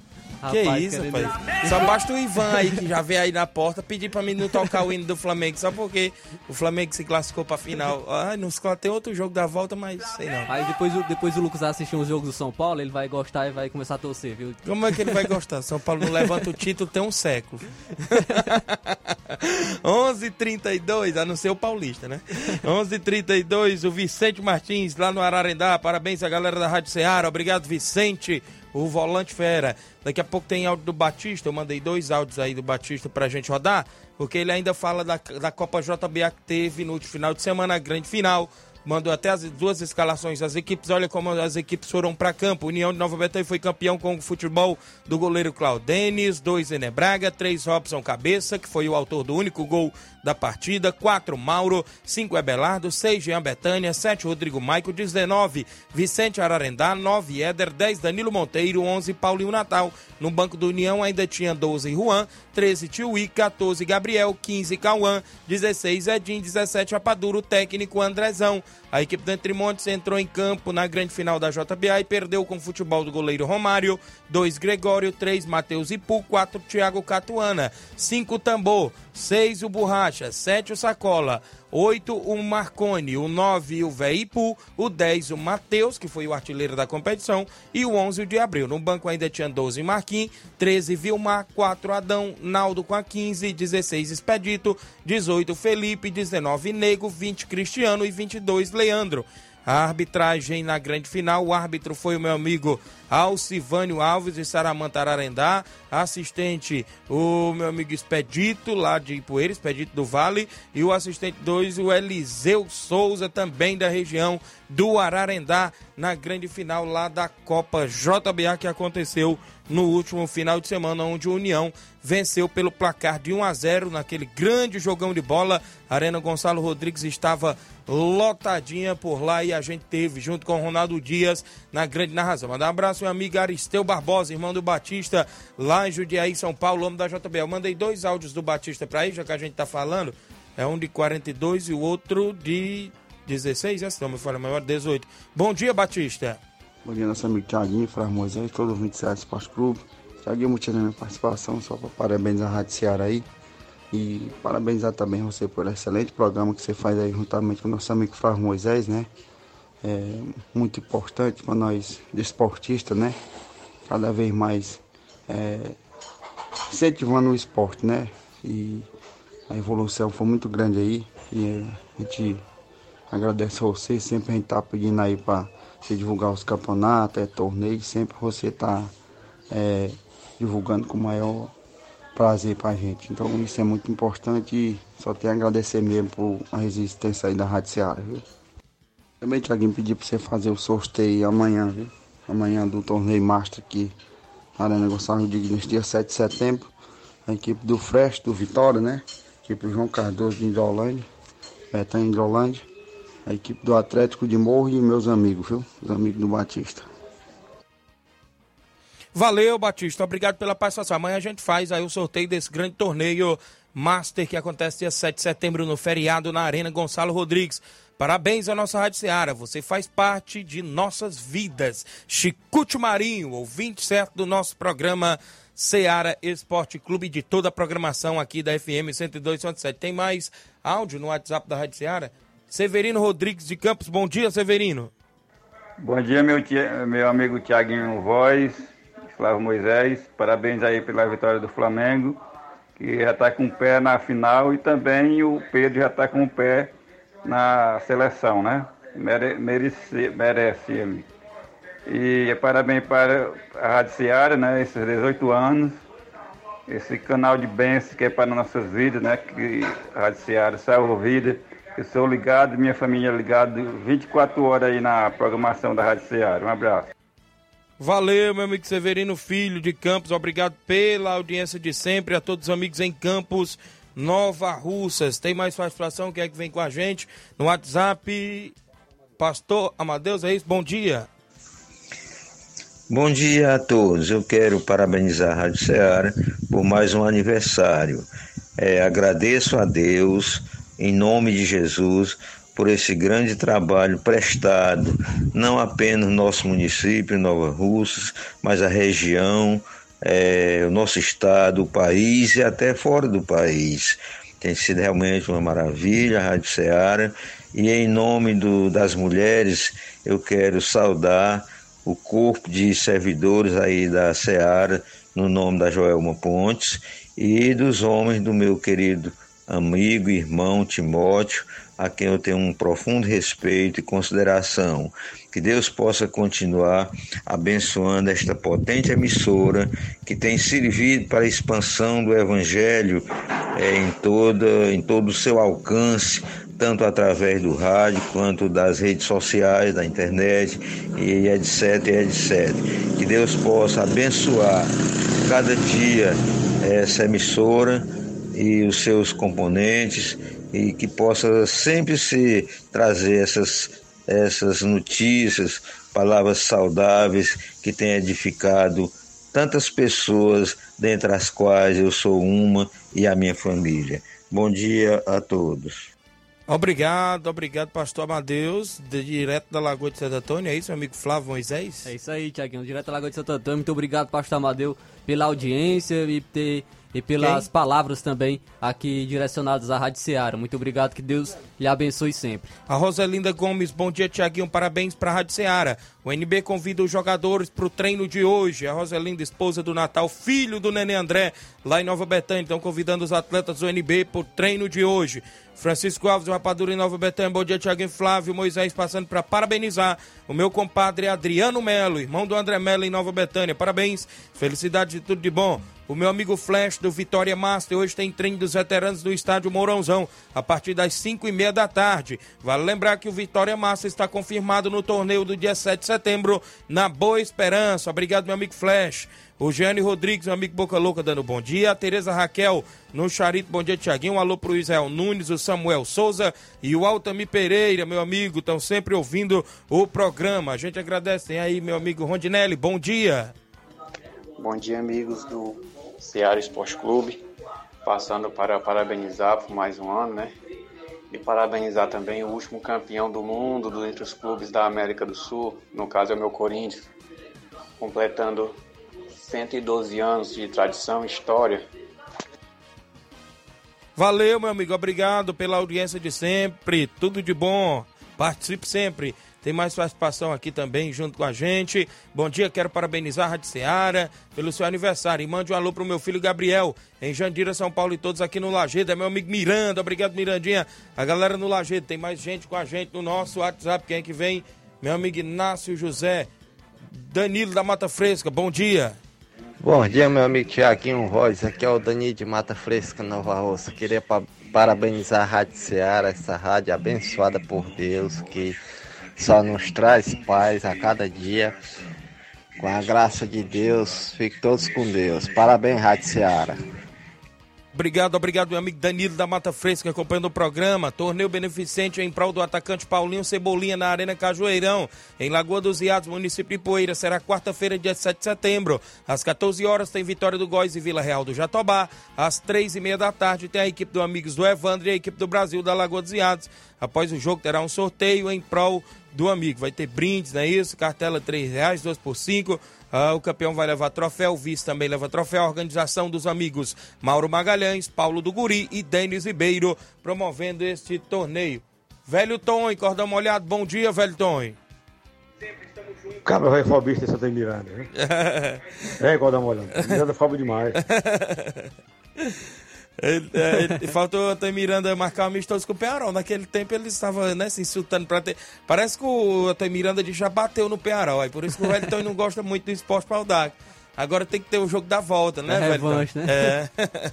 que Rapaz, isso, querendo- rapaz. Só basta o Ivan aí, que já veio aí na porta, pedir pra mim não tocar o hino do Flamengo, só porque o Flamengo se classificou pra final. Ai, não se tem outro jogo da volta, mas sei não. Aí depois, o- depois o Lucas assistir uns jogos do São Paulo, ele vai gostar e vai começar a torcer, viu? Como é que ele vai gostar? São Paulo não levanta o título tem um século. 11:32, a não ser o paulista, né? 11:32, o Vicente Martins lá no Ararendá. Parabéns à galera da Rádio Ceará. Obrigado, Vicente, o volante fera. Daqui a pouco tem áudio do Batista. Eu mandei dois áudios aí do Batista pra gente rodar, porque ele ainda fala da, da Copa JBA que teve no último final de semana, a grande final. Mandou até as duas escalações das equipes. Olha como as equipes foram para campo. União de Nova Betânia foi campeão com o futebol do goleiro Claudenis. Dois Ené Braga. Três Robson Cabeça, que foi o autor do único gol da partida. Quatro Mauro. Cinco Ebelardo. Seis Jean Betânia. Sete Rodrigo Maico. 19 Vicente Ararendá. Nove Éder. Dez Danilo Monteiro. Onze Paulinho Natal. No banco do União ainda tinha 12 Juan. 13 Tiuí. 14 Gabriel. 15 Cauã. 16 Edinho. 17 Apaduro. Técnico Andrezão. A equipe do Entre Montes entrou em campo na grande final da JBA e perdeu com o futebol do goleiro Romário. 2 Gregório, 3 Matheus Ipu, 4 Thiago Catuana, 5 Tambor, 6 o Borracha, 7 o Sacola, 8 o Marcone, o 9 o Véi Ipu, o 10 o Matheus, que foi o artilheiro da competição, e o 11 o de Abril. No banco ainda tinha 12 Marquinhos, 13 Vilmar, 4 Adão, Naldo com a 15, 16 Expedito, 18 Felipe, 19 Nego, 20 Cristiano. E 22 Leandro. A arbitragem na grande final, o árbitro foi o meu amigo Alcivânio Alves de Saramanta Ararendá, assistente o meu amigo Expedito lá de Ipueira, Expedito do Vale, e o assistente 2 o Eliseu Souza também da região do Ararendá na grande final lá da Copa JBA que aconteceu no último final de semana, onde o União venceu pelo placar de 1 a 0 naquele grande jogão de bola. Arena Gonçalo Rodrigues estava lotadinha por lá e a gente teve, junto com o Ronaldo Dias, na grande narração. Mandar um abraço, meu amigo Aristeu Barbosa, irmão do Batista, lá em Judiaí, São Paulo, homem da JBL. Mandei dois áudios do Batista para aí, já que a gente tá falando. É um de 42 e o outro de 16, essa não me fala maior, 18. Bom dia, Batista. Bom dia, nosso amigo Thiaguinho, Flávio Moisés, todo o 27 Esporte Clube. Thiaguinho, motivo da minha participação, só para parabenizar a Rádio Ceará aí, E parabenizar também você por excelente programa que você faz aí juntamente com o nosso amigo Flávio Moisés, né? É muito importante para nós desportistas, né? Cada vez mais é, incentivando o esporte, né? E a evolução foi muito grande aí. E a gente agradece a você. Sempre a gente tá pedindo aí para você divulgar os campeonatos, é, torneios, sempre você tá é, divulgando com o maior prazer pra gente. Então isso é muito importante e só tenho a agradecer mesmo por a resistência aí da Rádio Seara, viu? Também, Tiaguinho, pedi pra você fazer o sorteio amanhã, viu? Amanhã do torneio Master aqui na Arena Gonçalves Dignas, dia 7 de setembro. A equipe do Fresh, do Vitória, né? A equipe do João Cardoso de Hidrolândia, Betânia de Hidrolândia. A equipe do Atlético de Morro e meus amigos, viu? Os amigos do Batista. Valeu, Batista. Obrigado pela participação. Amanhã a gente faz aí o sorteio desse grande torneio Master que acontece dia 7 de setembro no feriado na Arena Gonçalo Rodrigues. Parabéns à nossa Rádio Seara. Você faz parte de nossas vidas. Chicute Marinho, ouvinte certo do nosso programa Seara Esporte Clube de toda a programação aqui da FM 102.7. Tem mais áudio no WhatsApp da Rádio Seara? Severino Rodrigues de Campos. Bom dia, Severino. Bom dia, meu, tia, meu amigo Tiaguinho Voz, Flávio Moisés. Parabéns aí pela vitória do Flamengo, que já está com o pé na final e também o Pedro já está com o pé na seleção, né? Mere, merece, merece. E parabéns para a Rádio Seara, né? Esses 18 anos, esse canal de bênçãos que é para nossas vidas, né? Que a Rádio Seara salva vida. Eu sou ligado, minha família é ligada 24 horas aí na programação da Rádio Seara. Um abraço. Valeu, meu amigo Severino Filho de Campos. Obrigado pela audiência de sempre. A todos os amigos em Campos, Nova Russas. Tem mais participação? Quem é que vem com a gente? No WhatsApp, Pastor Amadeus, é isso? Bom dia. Bom dia a todos. Eu quero parabenizar a Rádio Ceará por mais um aniversário. É, agradeço a Deus, em nome de Jesus, por esse grande trabalho prestado, não apenas no nosso município, Nova Russas, mas a região, é, o nosso estado, o país e até fora do país. Tem sido realmente uma maravilha a Rádio Ceará. E em nome do, das mulheres, eu quero saudar o corpo de servidores aí da Seara, no nome da Joelma Pontes, e dos homens do meu querido amigo, irmão Timóteo, a quem eu tenho um profundo respeito e consideração. Que Deus possa continuar abençoando esta potente emissora que tem servido para a expansão do Evangelho é, em, toda, em todo o seu alcance, tanto através do rádio quanto das redes sociais, da internet e etc, etc. Que Deus possa abençoar cada dia essa emissora e os seus componentes e que possa sempre se trazer essas essas notícias, palavras saudáveis que têm edificado tantas pessoas, dentre as quais eu sou uma e a minha família. Bom dia a todos. Obrigado, obrigado, pastor Amadeus, de, direto da Lagoa de Santo Antônio, é isso, meu amigo Flávio Moisés? É isso aí, Tiaguinho, direto da Lagoa de Santo Antônio. Muito obrigado, pastor Amadeu, pela audiência e ter e pelas Quem? palavras também aqui direcionadas à Rádio Seara. Muito obrigado, que Deus lhe abençoe sempre. A Roselinda Gomes, bom dia, Tiaguinho, parabéns para a Rádio Ceará. O NB convida os jogadores para o treino de hoje. A Roselinda, esposa do Natal, filho do Nenê André, lá em Nova Betânia. Estão convidando os atletas do NB para o treino de hoje. Francisco Alves, Rapadura em Nova Betânia. Bom dia, Tiaguinho Flávio Moisés, passando para parabenizar o meu compadre Adriano Melo, irmão do André Melo em Nova Betânia. Parabéns, felicidade de tudo de bom. O meu amigo Flash do Vitória Master hoje tem treino dos veteranos do estádio Mourãozão a partir das 5 e meia da tarde. Vale lembrar que o Vitória Master está confirmado no torneio do dia 7 de setembro na Boa Esperança. Obrigado, meu amigo Flash. O Jânio Rodrigues, meu amigo Boca Louca, dando bom dia. A Tereza Raquel no Charito, bom dia, Tiaguinho. Um alô pro Israel Nunes, o Samuel Souza e o Altami Pereira, meu amigo, estão sempre ouvindo o programa. A gente agradece. Tem aí, meu amigo Rondinelli, bom dia. Bom dia, amigos do Ceará Esporte Clube. Passando para parabenizar por mais um ano, né? E parabenizar também o último campeão do mundo do, entre os clubes da América do Sul, no caso é o meu Corinthians, completando 112 anos de tradição e história. Valeu, meu amigo. Obrigado pela audiência de sempre. Tudo de bom. Participe sempre. Tem mais participação aqui também junto com a gente. Bom dia, quero parabenizar a Rádio Seara pelo seu aniversário. E mande um alô pro meu filho Gabriel, em Jandira, São Paulo e todos aqui no Lagedo. É meu amigo Miranda, obrigado Mirandinha. A galera no Lagedo, tem mais gente com a gente no nosso WhatsApp. Quem é que vem? Meu amigo Inácio José, Danilo da Mata Fresca, bom dia. Bom dia, meu amigo Tiaguinho Royce. Aqui é o Danilo de Mata Fresca, Nova Roça. Queria pa parabenizar a Rádio Ceará, essa rádio abençoada por Deus, que só nos traz paz a cada dia. Com a graça de Deus, fiquem todos com Deus. Parabéns, Rádio Ceará. Obrigado, obrigado, meu amigo Danilo da Mata Fresca, acompanhando o programa. Torneio beneficente em prol do atacante Paulinho Cebolinha na Arena Cajueirão, em Lagoa dos Iados, município de Poeira. Será quarta-feira, dia 7 de setembro. Às 14 horas tem Vitória do Góis e Vila Real do Jatobá. Às 3 e meia da tarde tem a equipe do Amigos do Evandro e a equipe do Brasil da Lagoa dos Iados. Após o jogo terá um sorteio em prol do amigo. Vai ter brindes, não é isso? Cartela 3 reais, 2 por 5. Ah, o campeão vai levar troféu, o vice também leva troféu. A organização dos amigos Mauro Magalhães, Paulo do Guri e Denis Ribeiro promovendo este torneio. Velho Tom, cordão molhado, bom dia, velho Tom. O cabra vai fobista esse tem Miranda, né? É, igual da molhada. Miranda fobe demais. Ele, é, ele- faltou o Antônio Miranda marcar um amistoso com o Pearol. Naquele tempo ele estava né, se insultando pra ter. Parece que o Antônio Miranda já bateu no Pearol. Aí por isso que o Wellington não gosta muito do esporte para o DAC. Agora tem que ter o jogo da volta, né, É velho? revanche, né? É.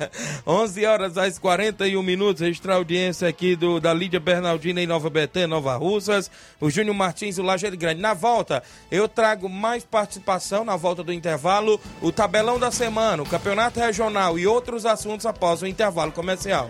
11 horas às 41 minutos. Registrar a audiência aqui do, da Lídia Bernardina em Nova Betânia, Nova Russas. O Júnior Martins, o Lajeiro Grande. Na volta, eu trago mais participação na volta do intervalo. O tabelão da semana, o campeonato regional e outros assuntos após o intervalo comercial.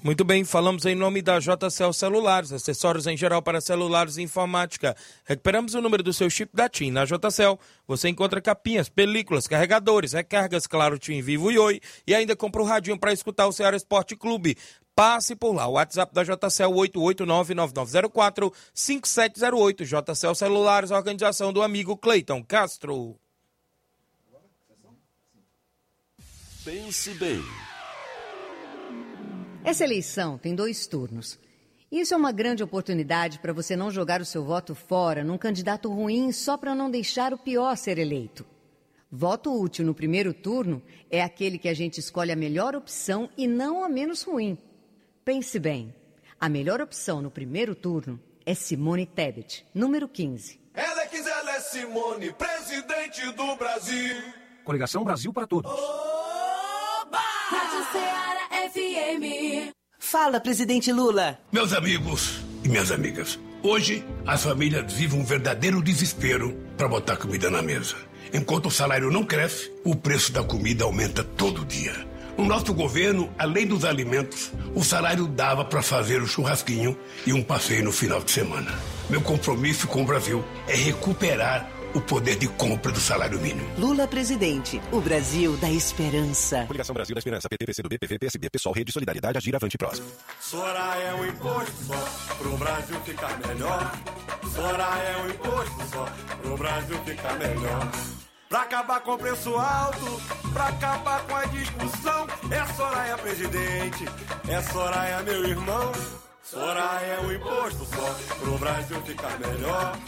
Muito bem, falamos em nome da JCL Celulares, acessórios em geral para celulares e informática. Recuperamos o número do seu chip da TIM. Na JCL você encontra capinhas, películas, carregadores, recargas, claro, TIM Vivo e Oi. E ainda compra o radinho para escutar o Ceará Esporte Clube. Passe por lá. O WhatsApp da JCL 889-9904-5708. JCL Celulares, organização do amigo Cleiton Castro. Pense bem. Essa eleição tem dois turnos. Isso é uma grande oportunidade para você não jogar o seu voto fora num candidato ruim só para não deixar o pior ser eleito. Voto útil no primeiro turno é aquele que a gente escolhe a melhor opção e não a menos ruim. Pense bem: a melhor opção no primeiro turno é Simone Tebet, número 15. Ela é que ela é Simone, presidente do Brasil. Coligação Brasil para Todos. Rádio Ceará FM. Fala, presidente Lula. Meus amigos e minhas amigas, hoje as famílias vivem um verdadeiro desespero para botar comida na mesa. Enquanto o salário não cresce, o preço da comida aumenta todo dia. No nosso governo, além dos alimentos, o salário dava para fazer o churrasquinho e um passeio no final de semana. Meu compromisso com o Brasil é recuperar o poder de compra do salário mínimo. Lula presidente, o Brasil da esperança. Coligação Brasil da Esperança, PT, PCdoB, PV, PSB, PSOL, Rede Solidariedade, Agir, Avante Próximo. Soraya é um imposto só, pro Brasil ficar melhor. Soraya é um imposto só, pro Brasil ficar melhor. Pra acabar com o preço alto, pra acabar com a discussão. É Soraya presidente, é Soraya meu irmão. Soraya é um imposto só, pro Brasil ficar melhor.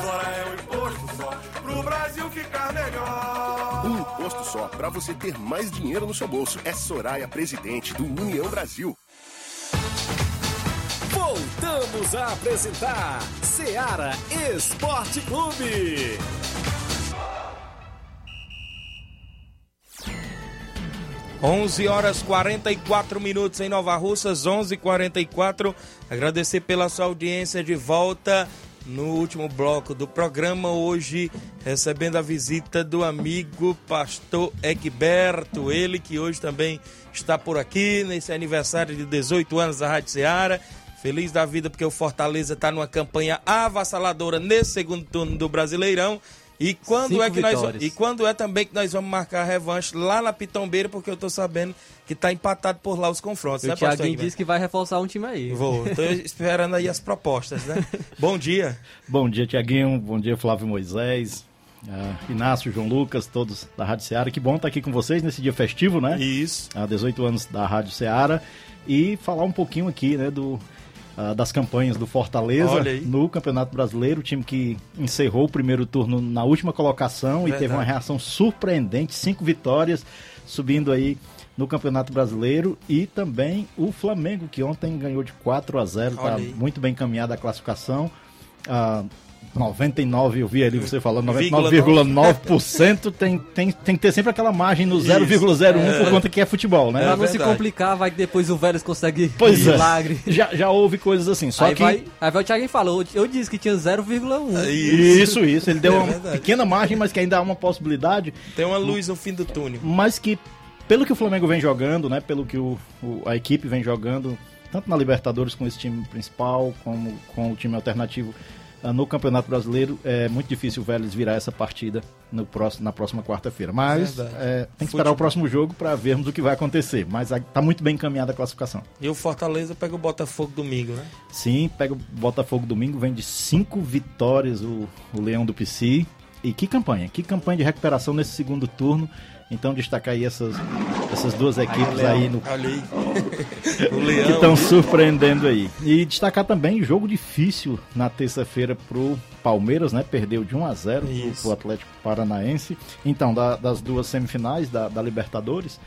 Soraya é um imposto só, pro Brasil ficar melhor. Um imposto só para você ter mais dinheiro no seu bolso. É Soraya, presidente do União Brasil. Voltamos a apresentar Seara Esporte Clube. 11 horas 44 minutos em Nova Russas, 11:44. Agradecer pela sua audiência de volta no último bloco do programa. Hoje, recebendo a visita do amigo pastor Egberto, ele que hoje também está por aqui nesse aniversário de 18 anos da Rádio Ceará. Feliz da vida porque o Fortaleza está numa campanha avassaladora nesse segundo turno do Brasileirão. E quando Cinco é que nós vitórias. e quando é também que nós vamos marcar a revanche lá na Pitombeira, porque eu tô sabendo que tá empatado por lá os confrontos, E né, o Thiaguinho Egberto? disse que vai reforçar um time aí. Vou, tô esperando aí as propostas, né? Bom dia. Bom dia, Tiaguinho. Bom dia, Flávio Moisés. ah, Inácio, João Lucas, todos da Rádio Seara. Que bom estar aqui com vocês nesse dia festivo, né? Isso. Há 18 anos da Rádio Seara. E falar um pouquinho aqui, né, do, ah, das campanhas do Fortaleza no Campeonato Brasileiro. O time que encerrou o primeiro turno na última colocação e teve Verdade. uma reação surpreendente. Cinco vitórias, subindo aí no Campeonato Brasileiro. E também o Flamengo, que ontem ganhou de 4 a 0. Está muito bem encaminhada a classificação. Ah, 99, eu vi ali você falando, Vírgula 99,9% tem, tem, tem que ter sempre aquela margem no 0,01 É. por conta que é futebol, né? Pra não se complicar, vai que depois o Vélez consegue Pois é. milagre. Já, já houve coisas assim, só aí, que... vai, aí vai o Thiaguinho falou, eu disse que tinha 0,1. Isso, isso. Ele deu É uma pequena margem, mas que ainda há uma possibilidade. Tem uma luz no fim do túnel. Mas que, pelo que o Flamengo vem jogando, né? Pelo que o, o- a equipe vem jogando, tanto na Libertadores com esse time principal, como com o time alternativo no Campeonato Brasileiro, é muito difícil o Vélez virar essa partida no próximo, na próxima quarta-feira. Mas é, tem que esperar Futebol. o próximo jogo para vermos o que vai acontecer. Mas está muito bem encaminhada a classificação. E o Fortaleza pega o Botafogo domingo, né? Sim, pega o Botafogo domingo, vem de cinco vitórias o, o Leão do PC. E que campanha, que campanha de recuperação nesse segundo turno. Então destacar aí essas, essas duas equipes aí no, que estão surpreendendo aí. E destacar também jogo difícil na terça-feira pro Palmeiras, né? Perdeu de 1 a 0 pro, Isso. pro Atlético Paranaense. Então, da- das duas semifinais da, da Libertadores,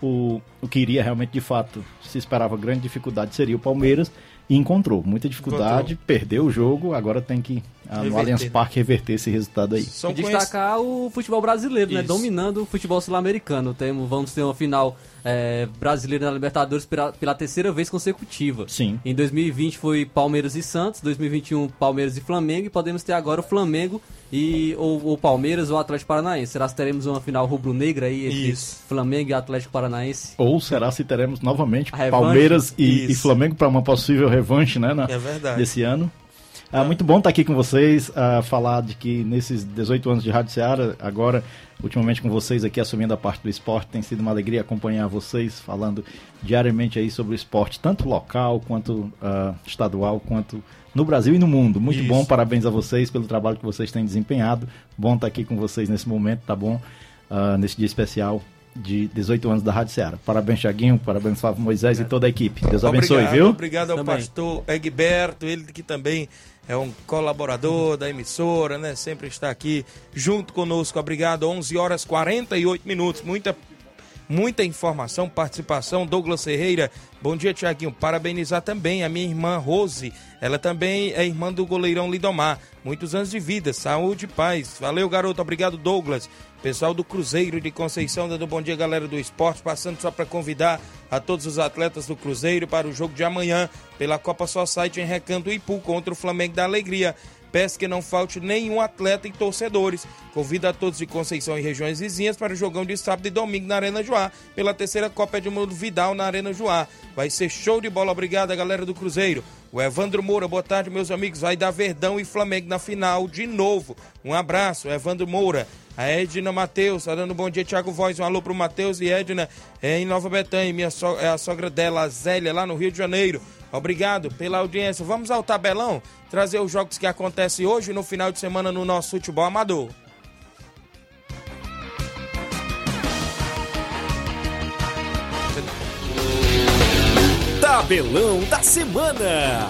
o, o que iria realmente de fato se esperava grande dificuldade seria o Palmeiras e encontrou muita dificuldade, perdeu o jogo, agora tem que ah, no Reverter. Allianz Parque reverter esse resultado aí. E destacar o futebol brasileiro, né? Isso. Dominando o futebol sul-americano. Temos, vamos ter uma final é, brasileira na Libertadores pela, pela terceira vez consecutiva. Sim. Em 2020 foi Palmeiras e Santos, 2021 Palmeiras e Flamengo, e podemos ter agora o Flamengo e ou, ou Palmeiras ou Atlético Paranaense. Será que teremos uma final rubro-negra aí entre Isso. Flamengo e Atlético Paranaense? Ou será se teremos novamente? Palmeiras e, e Flamengo para uma possível revanche, né? na- É verdade. Desse ano. Ah, muito bom estar aqui com vocês, ah, falar de que nesses 18 anos de Rádio Seara, agora, ultimamente com vocês aqui assumindo a parte do esporte, tem sido uma alegria acompanhar vocês, falando diariamente aí sobre o esporte, tanto local, quanto ah, estadual, quanto no Brasil e no mundo. Muito Isso. bom, parabéns a vocês pelo trabalho que vocês têm desempenhado. Bom estar aqui com vocês nesse momento, tá bom? Ah, nesse dia especial de 18 anos da Rádio Seara. Parabéns, Thiaguinho, parabéns, Flávio Moisés e toda a equipe. Deus abençoe, obrigado, viu? Obrigado ao Também. pastor Egberto, ele que também é um colaborador da emissora, né? Sempre está aqui junto conosco. Obrigado. 11 horas 48 minutos. Muita muita informação, participação. Douglas Ferreira, bom dia, Tiaguinho. Parabenizar também a minha irmã Rose. Ela também é irmã do goleirão Lidomar. Muitos anos de vida, saúde e paz. Valeu, garoto. Obrigado, Douglas. Pessoal do Cruzeiro de Conceição, dando bom dia, galera do esporte. Passando só para convidar a todos os atletas do Cruzeiro para o jogo de amanhã pela Copa Society em Recanto Ipu contra o Flamengo da Alegria. Peço que não falte nenhum atleta e torcedores. Convido a todos de Conceição e regiões vizinhas para o jogão de sábado e domingo na Arena Joá, pela terceira Copa Edmundo Vidal na Arena Joá. Vai ser show de bola. Obrigado, galera do Cruzeiro. O Evandro Moura, boa tarde, meus amigos. Vai dar Verdão e Flamengo na final de novo. Um abraço, Evandro Moura. A Edna Matheus, tá dando bom dia, Thiago Voz. Um alô pro Matheus e Edna é em Nova Betânia. Minha so- é a sogra dela, a Zélia, lá no Rio de Janeiro. Obrigado pela audiência. Vamos ao tabelão, trazer os jogos que acontecem hoje no final de semana no nosso futebol amador. Tabelão da Semana.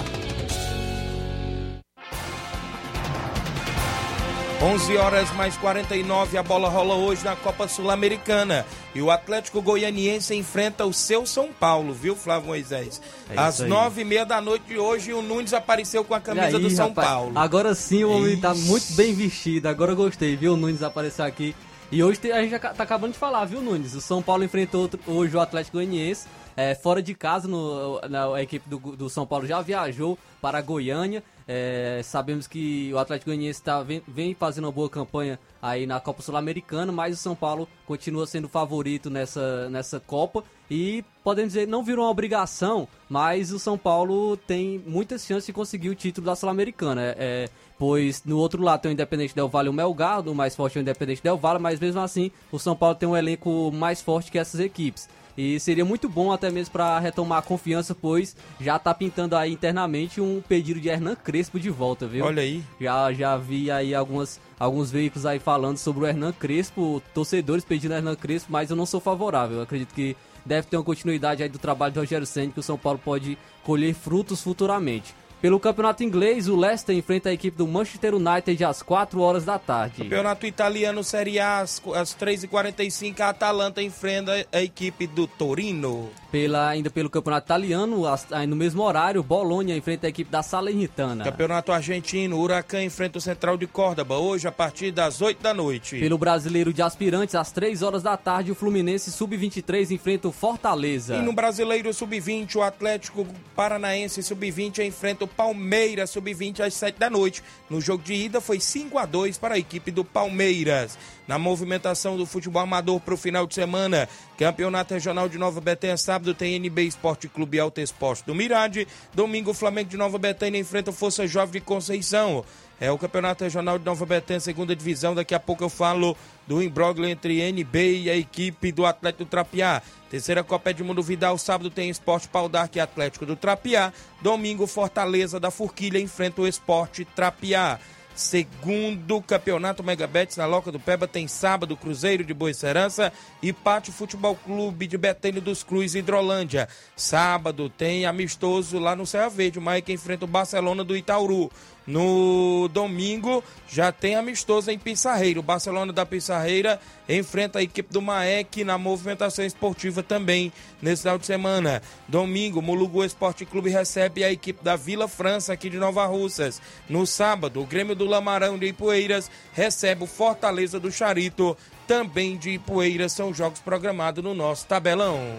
11 horas mais 49, a bola rola hoje na Copa Sul-Americana. E o Atlético Goianiense enfrenta o seu São Paulo, viu, Flávio Moisés? É Às nove e meia da noite de hoje, o Nunes apareceu com a camisa aí, do São rapaz, Paulo. Agora sim o homem tá muito bem vestido. Agora eu gostei, viu? O Nunes aparecer aqui. E hoje a gente já tá acabando de falar, viu, Nunes? O São Paulo enfrentou hoje o Atlético Goianiense. É, fora de casa, no, na, a equipe do, do São Paulo já viajou para Goiânia. É, sabemos que o Atlético Goianiense tá, vem, vem fazendo uma boa campanha aí na Copa Sul-Americana, mas o São Paulo continua sendo favorito nessa, nessa Copa. E podemos dizer, não virou uma obrigação, mas o São Paulo tem muitas chances de conseguir o título da Sul-Americana. É, pois no outro lado tem o Independente Del Valle e o Melgar, o mais forte é o Independente Del Valle, mas mesmo assim o São Paulo tem um elenco mais forte que essas equipes. E seria muito bom até mesmo para retomar a confiança, pois já tá pintando aí internamente um pedido de Hernan Crespo de volta, viu? Olha aí. Já, já vi aí algumas, alguns veículos aí falando sobre o Hernan Crespo, torcedores pedindo Hernan Crespo, mas eu não sou favorável. Eu acredito que deve ter uma continuidade aí do trabalho do Rogério Senna, que o São Paulo pode colher frutos futuramente. Pelo campeonato inglês, o Leicester enfrenta a equipe do Manchester United às 4 horas da tarde. Campeonato italiano Série A, às, às 3h45, a Atalanta enfrenta a equipe do Torino. Pela, ainda pelo campeonato italiano, no mesmo horário, Bolonha enfrenta a equipe da Salernitana. Campeonato argentino, o Huracan enfrenta o Central de Córdoba, hoje a partir das 8 da noite. Pelo brasileiro de aspirantes, às 3 horas da tarde, o Fluminense Sub-23 enfrenta o Fortaleza. E no Brasileiro Sub-20, o Atlético Paranaense Sub-20 enfrenta o Palmeiras Sub-20 às 7 da noite. No jogo de ida foi 5 a 2 para a equipe do Palmeiras. Na movimentação do futebol amador para o final de semana, Campeonato Regional de Nova Betânia, sábado tem NB Esporte Clube Alto Esporte do Mirade. Domingo, o Flamengo de Nova Betânia enfrenta o Força Jovem de Conceição. É o Campeonato Regional de Nova Betânia, segunda divisão. Daqui a pouco eu falo do imbróglio entre NB e a equipe do Atlético do Trapiá. Terceira Copa Edmundo Vidal, sábado tem Esporte Pau D'Arc e Atlético do Trapiá. Domingo, Fortaleza da Forquilha enfrenta o Esporte Trapiá. Segundo Campeonato Megabetes na Loca do Peba tem sábado Cruzeiro de Boa Serança e Pátio Futebol Clube de Betânia dos Cruz Hidrolândia. Sábado tem amistoso lá no Serra Verde, o enfrenta o Barcelona do Itauru. No domingo já tem amistoso em Pissarreira. O Barcelona da Pissarreira enfrenta a equipe do Maek na movimentação esportiva também nesse final de semana. Domingo, Mulugu Esporte Clube recebe a equipe da Vila França aqui de Nova Russas. No sábado, o Grêmio do Lamarão de Ipueiras recebe o Fortaleza do Charito, também de Ipueiras. São jogos programados no nosso tabelão.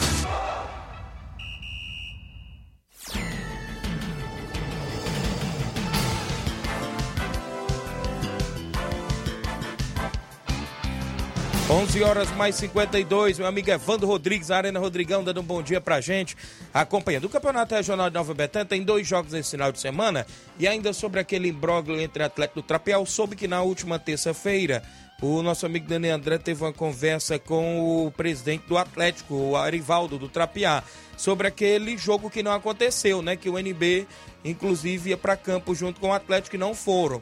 11 horas mais 52, meu amigo Evandro Rodrigues, Arena Rodrigão, dando um bom dia pra gente. Acompanhando o Campeonato Regional de Nova Betânia, tem dois jogos esse final de semana. E ainda sobre aquele imbróglio entre Atlético do Trapial, soube que na última terça-feira o nosso amigo Dani André teve uma conversa com o presidente do Atlético, o Arivaldo do Trapiá, sobre aquele jogo que não aconteceu, né? Que o NB, inclusive, ia para campo junto com o Atlético e não foram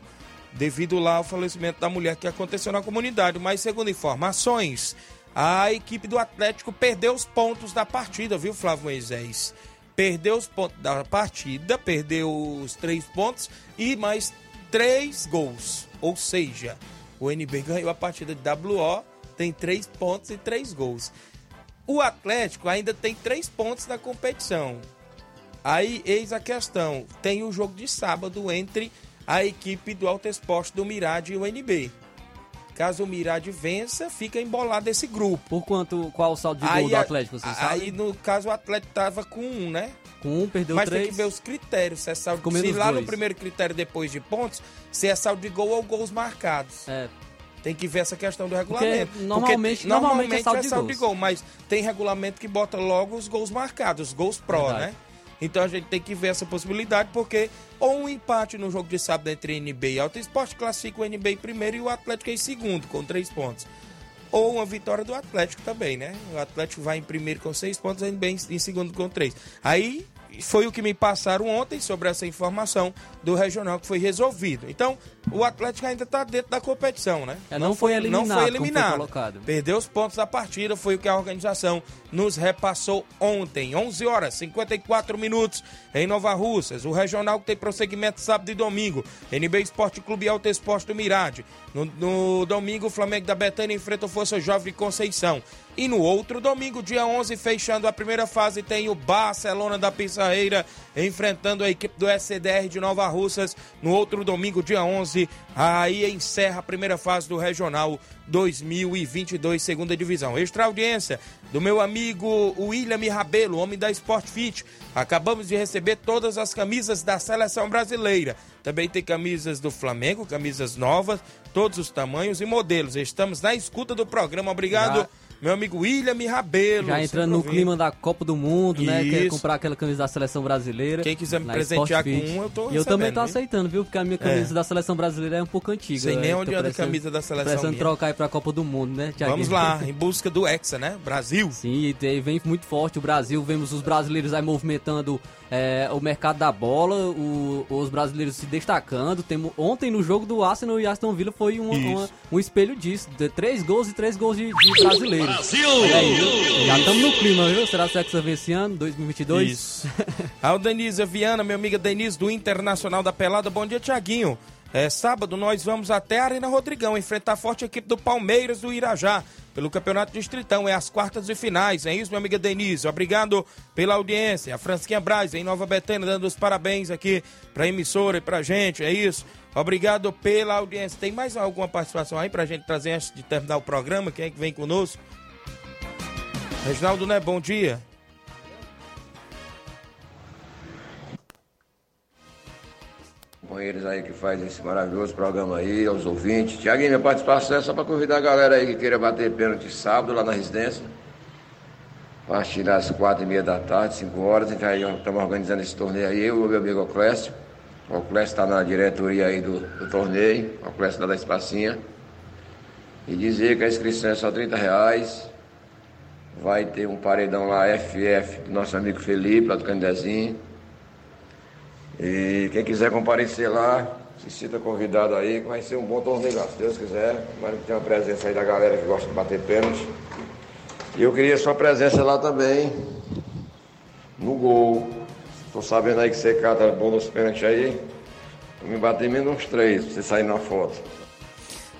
devido lá ao falecimento da mulher que aconteceu na comunidade. Mas, segundo informações, a equipe do Atlético perdeu os pontos da partida, viu, Flávio Moisés? Perdeu os pontos da partida, perdeu os três pontos e mais três gols. Ou seja, o NB ganhou a partida de WO, tem três pontos e três gols. O Atlético ainda tem três pontos na competição. Aí, eis a questão: tem o jogo de sábado entre a equipe do Alto Esporte do Mirade e o NB. Caso o Mirade vença, fica embolado esse grupo. Por quanto, qual o saldo de gol Aí, do Atlético, você sabe? Aí, no caso, o Atlético tava com um, né? Com um, perdeu Mas três. tem que ver os critérios. Se, é saldo, Com se lá no dois. primeiro critério, depois de pontos, se é saldo de gol ou gols marcados. É. Tem que ver essa questão do regulamento. Porque normalmente- Porque normalmente é saldo de de gols. gol, mas tem regulamento que bota logo os gols marcados, os gols pró, Verdade. né? Então a gente tem que ver essa possibilidade, porque ou um empate no jogo de sábado entre NB e Alto Esporte classifica o NB em primeiro e o Atlético em segundo, com três pontos. Ou uma vitória do Atlético também, né? O Atlético vai em primeiro com seis pontos, o NB em, segundo com três. Aí foi o que me passaram ontem sobre essa informação do regional que foi resolvido. Então, o Atlético ainda está dentro da competição, né? É, não foi eliminado, Não foi foi eliminado. colocado. Perdeu os pontos da partida, foi o que a organização nos repassou ontem. 11 horas 54 minutos em Nova Russas. O regional que tem prosseguimento sábado e domingo. NB Esporte Clube e Alto Esporte do Mirade. No, no domingo, o Flamengo da Betânia enfrenta o Força Jovem Conceição. E no outro domingo, dia 11, fechando a primeira fase, tem o Barcelona da Pissarreira enfrentando a equipe do SCDR de Nova Russas. No outro domingo, dia 11, aí encerra a primeira fase do Regional 2022, segunda divisão. Extra audiência do meu amigo William Rabelo, homem da Sport Fit. Acabamos de receber todas as camisas da seleção brasileira. Também tem camisas do Flamengo, camisas novas, todos os tamanhos e modelos. Estamos na escuta do programa. Obrigado. Meu amigo William Rabelo. Já entrando no clima da Copa do Mundo, né? Quer comprar aquela camisa da seleção brasileira. Quem quiser me presentear com um, eu tô E eu também tô aceitando, viu? Porque a minha camisa É. da seleção brasileira é um pouco antiga. Sei nem né? onde anda a camisa da seleção Precisando minha. trocar aí pra Copa do Mundo, né, Thiaguinho? Vamos lá, em busca do Hexa, né? Brasil. Sim, e tem- vem muito forte o Brasil. Vemos os brasileiros aí movimentando é, o mercado da bola, o- os brasileiros se destacando. Temos, ontem no jogo do Arsenal e Aston Villa foi um, Isso. uma- um espelho disso. De três gols e três gols de, de brasileiros. Brasil! Aí? Já estamos no clima, viu? Será vem esse ano, 2022? Isso. A Denise Viana, minha amiga Denise do Internacional da Pelada. Bom dia, Tiaguinho. É, sábado nós vamos até a Arena Rodrigão enfrentar a forte equipe do Palmeiras do Irajá pelo Campeonato Distritão. É as quartas e finais. É isso, minha amiga Denise. Obrigado pela audiência. A Fransquinha Braz em Nova Betânia dando os parabéns aqui pra emissora e pra gente. É isso. Obrigado pela audiência. Tem mais alguma participação aí pra gente trazer antes de terminar o programa? Quem é que vem conosco? Reginaldo, né? Bom dia. companheiros aí que faz esse maravilhoso programa aí, aos ouvintes. Tiaguinho, minha participação é só para convidar a galera aí que queira bater pênalti sábado lá na residência. A partir das quatro e meia da tarde, cinco horas, aí estamos organizando esse torneio aí, eu e meu amigo Oclésio. O Oclésio está na diretoria aí do, do torneio, o Oclésio da Espacinha. E dizer que a inscrição é só 30 reais. Vai ter um paredão lá FF do nosso amigo Felipe, lá do Candezinho. E quem quiser comparecer lá, se sinta convidado aí, que vai ser um bom torneio lá, se Deus quiser. Mas tem uma presença aí da galera que gosta de bater pênalti. E eu queria sua presença lá também, no gol. Tô sabendo aí que você cata bom nos pênaltis aí. Me bater menos uns três, pra você sair na foto.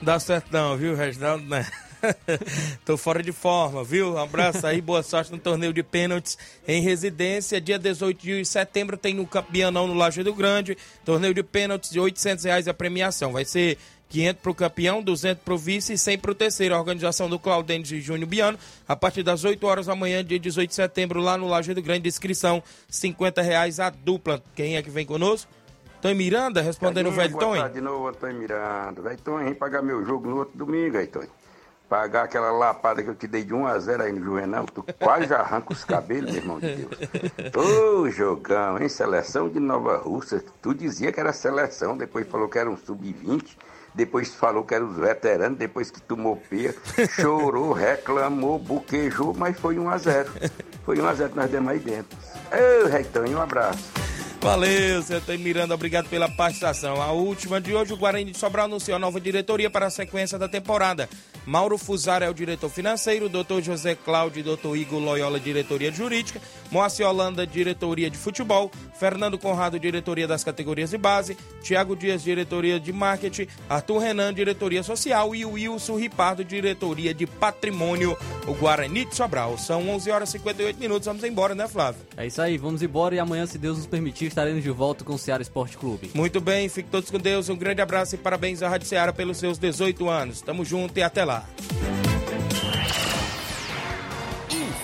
Dá certo não, viu, Reginaldo? Né? Tô fora de forma, viu? Um abraço aí, boa sorte no torneio de pênaltis em residência. Dia 18 de setembro tem o campeão no Lajeado Grande. Torneio de pênaltis de 800 reais a premiação. Vai ser 500 para o campeão, 200 para o vice e 100 para o terceiro. A organização do Claudêncio e Júnior Biano, a partir das 8 horas da manhã, dia 18 de setembro, lá no Lajeado Grande. Inscrição, 50 reais a dupla. Quem é que vem conosco? Tony Miranda, respondendo o velho Tony. de novo, Antônio Miranda. Velho Tonho, vem pagar meu jogo no outro domingo, aí, Tonho. Pagar aquela lapada que eu te dei de 1 a 0 aí no Juvenal, tu quase arranca os cabelos, meu irmão de Deus. Ô, jogão, hein? Seleção de Nova Rússia. Tu dizia que era seleção, depois falou que era um sub-20, depois falou que era os veteranos, depois que tomou peia, chorou, reclamou, buquejou, mas foi 1 a 0 Foi 1 a 0 que nós demos aí dentro. Ô, Reitonho, um abraço. Valeu, Antônio Miranda, obrigado pela participação. A última de hoje, o Guarani de Sobral anunciou a nova diretoria para a sequência da temporada. Mauro Fusaro é o diretor financeiro, Dr. José Cláudio e Dr. Igor Loyola, diretoria jurídica, Moacir Holanda, diretoria de futebol, Fernando Conrado, diretoria das categorias de base, Tiago Dias, diretoria de marketing, Arthur Renan, diretoria social e Wilson Ripardo, diretoria de patrimônio, o Guarani de Sobral. São 11 horas e 58 minutos, vamos embora, né, Flávio? É isso aí, vamos embora e amanhã, se Deus nos permitir, estaremos de volta com o Ceará Esporte Clube. Muito bem, fiquem todos com Deus. Um grande abraço e parabéns à Rádio Ceará pelos seus 18 anos. Tamo junto e até lá.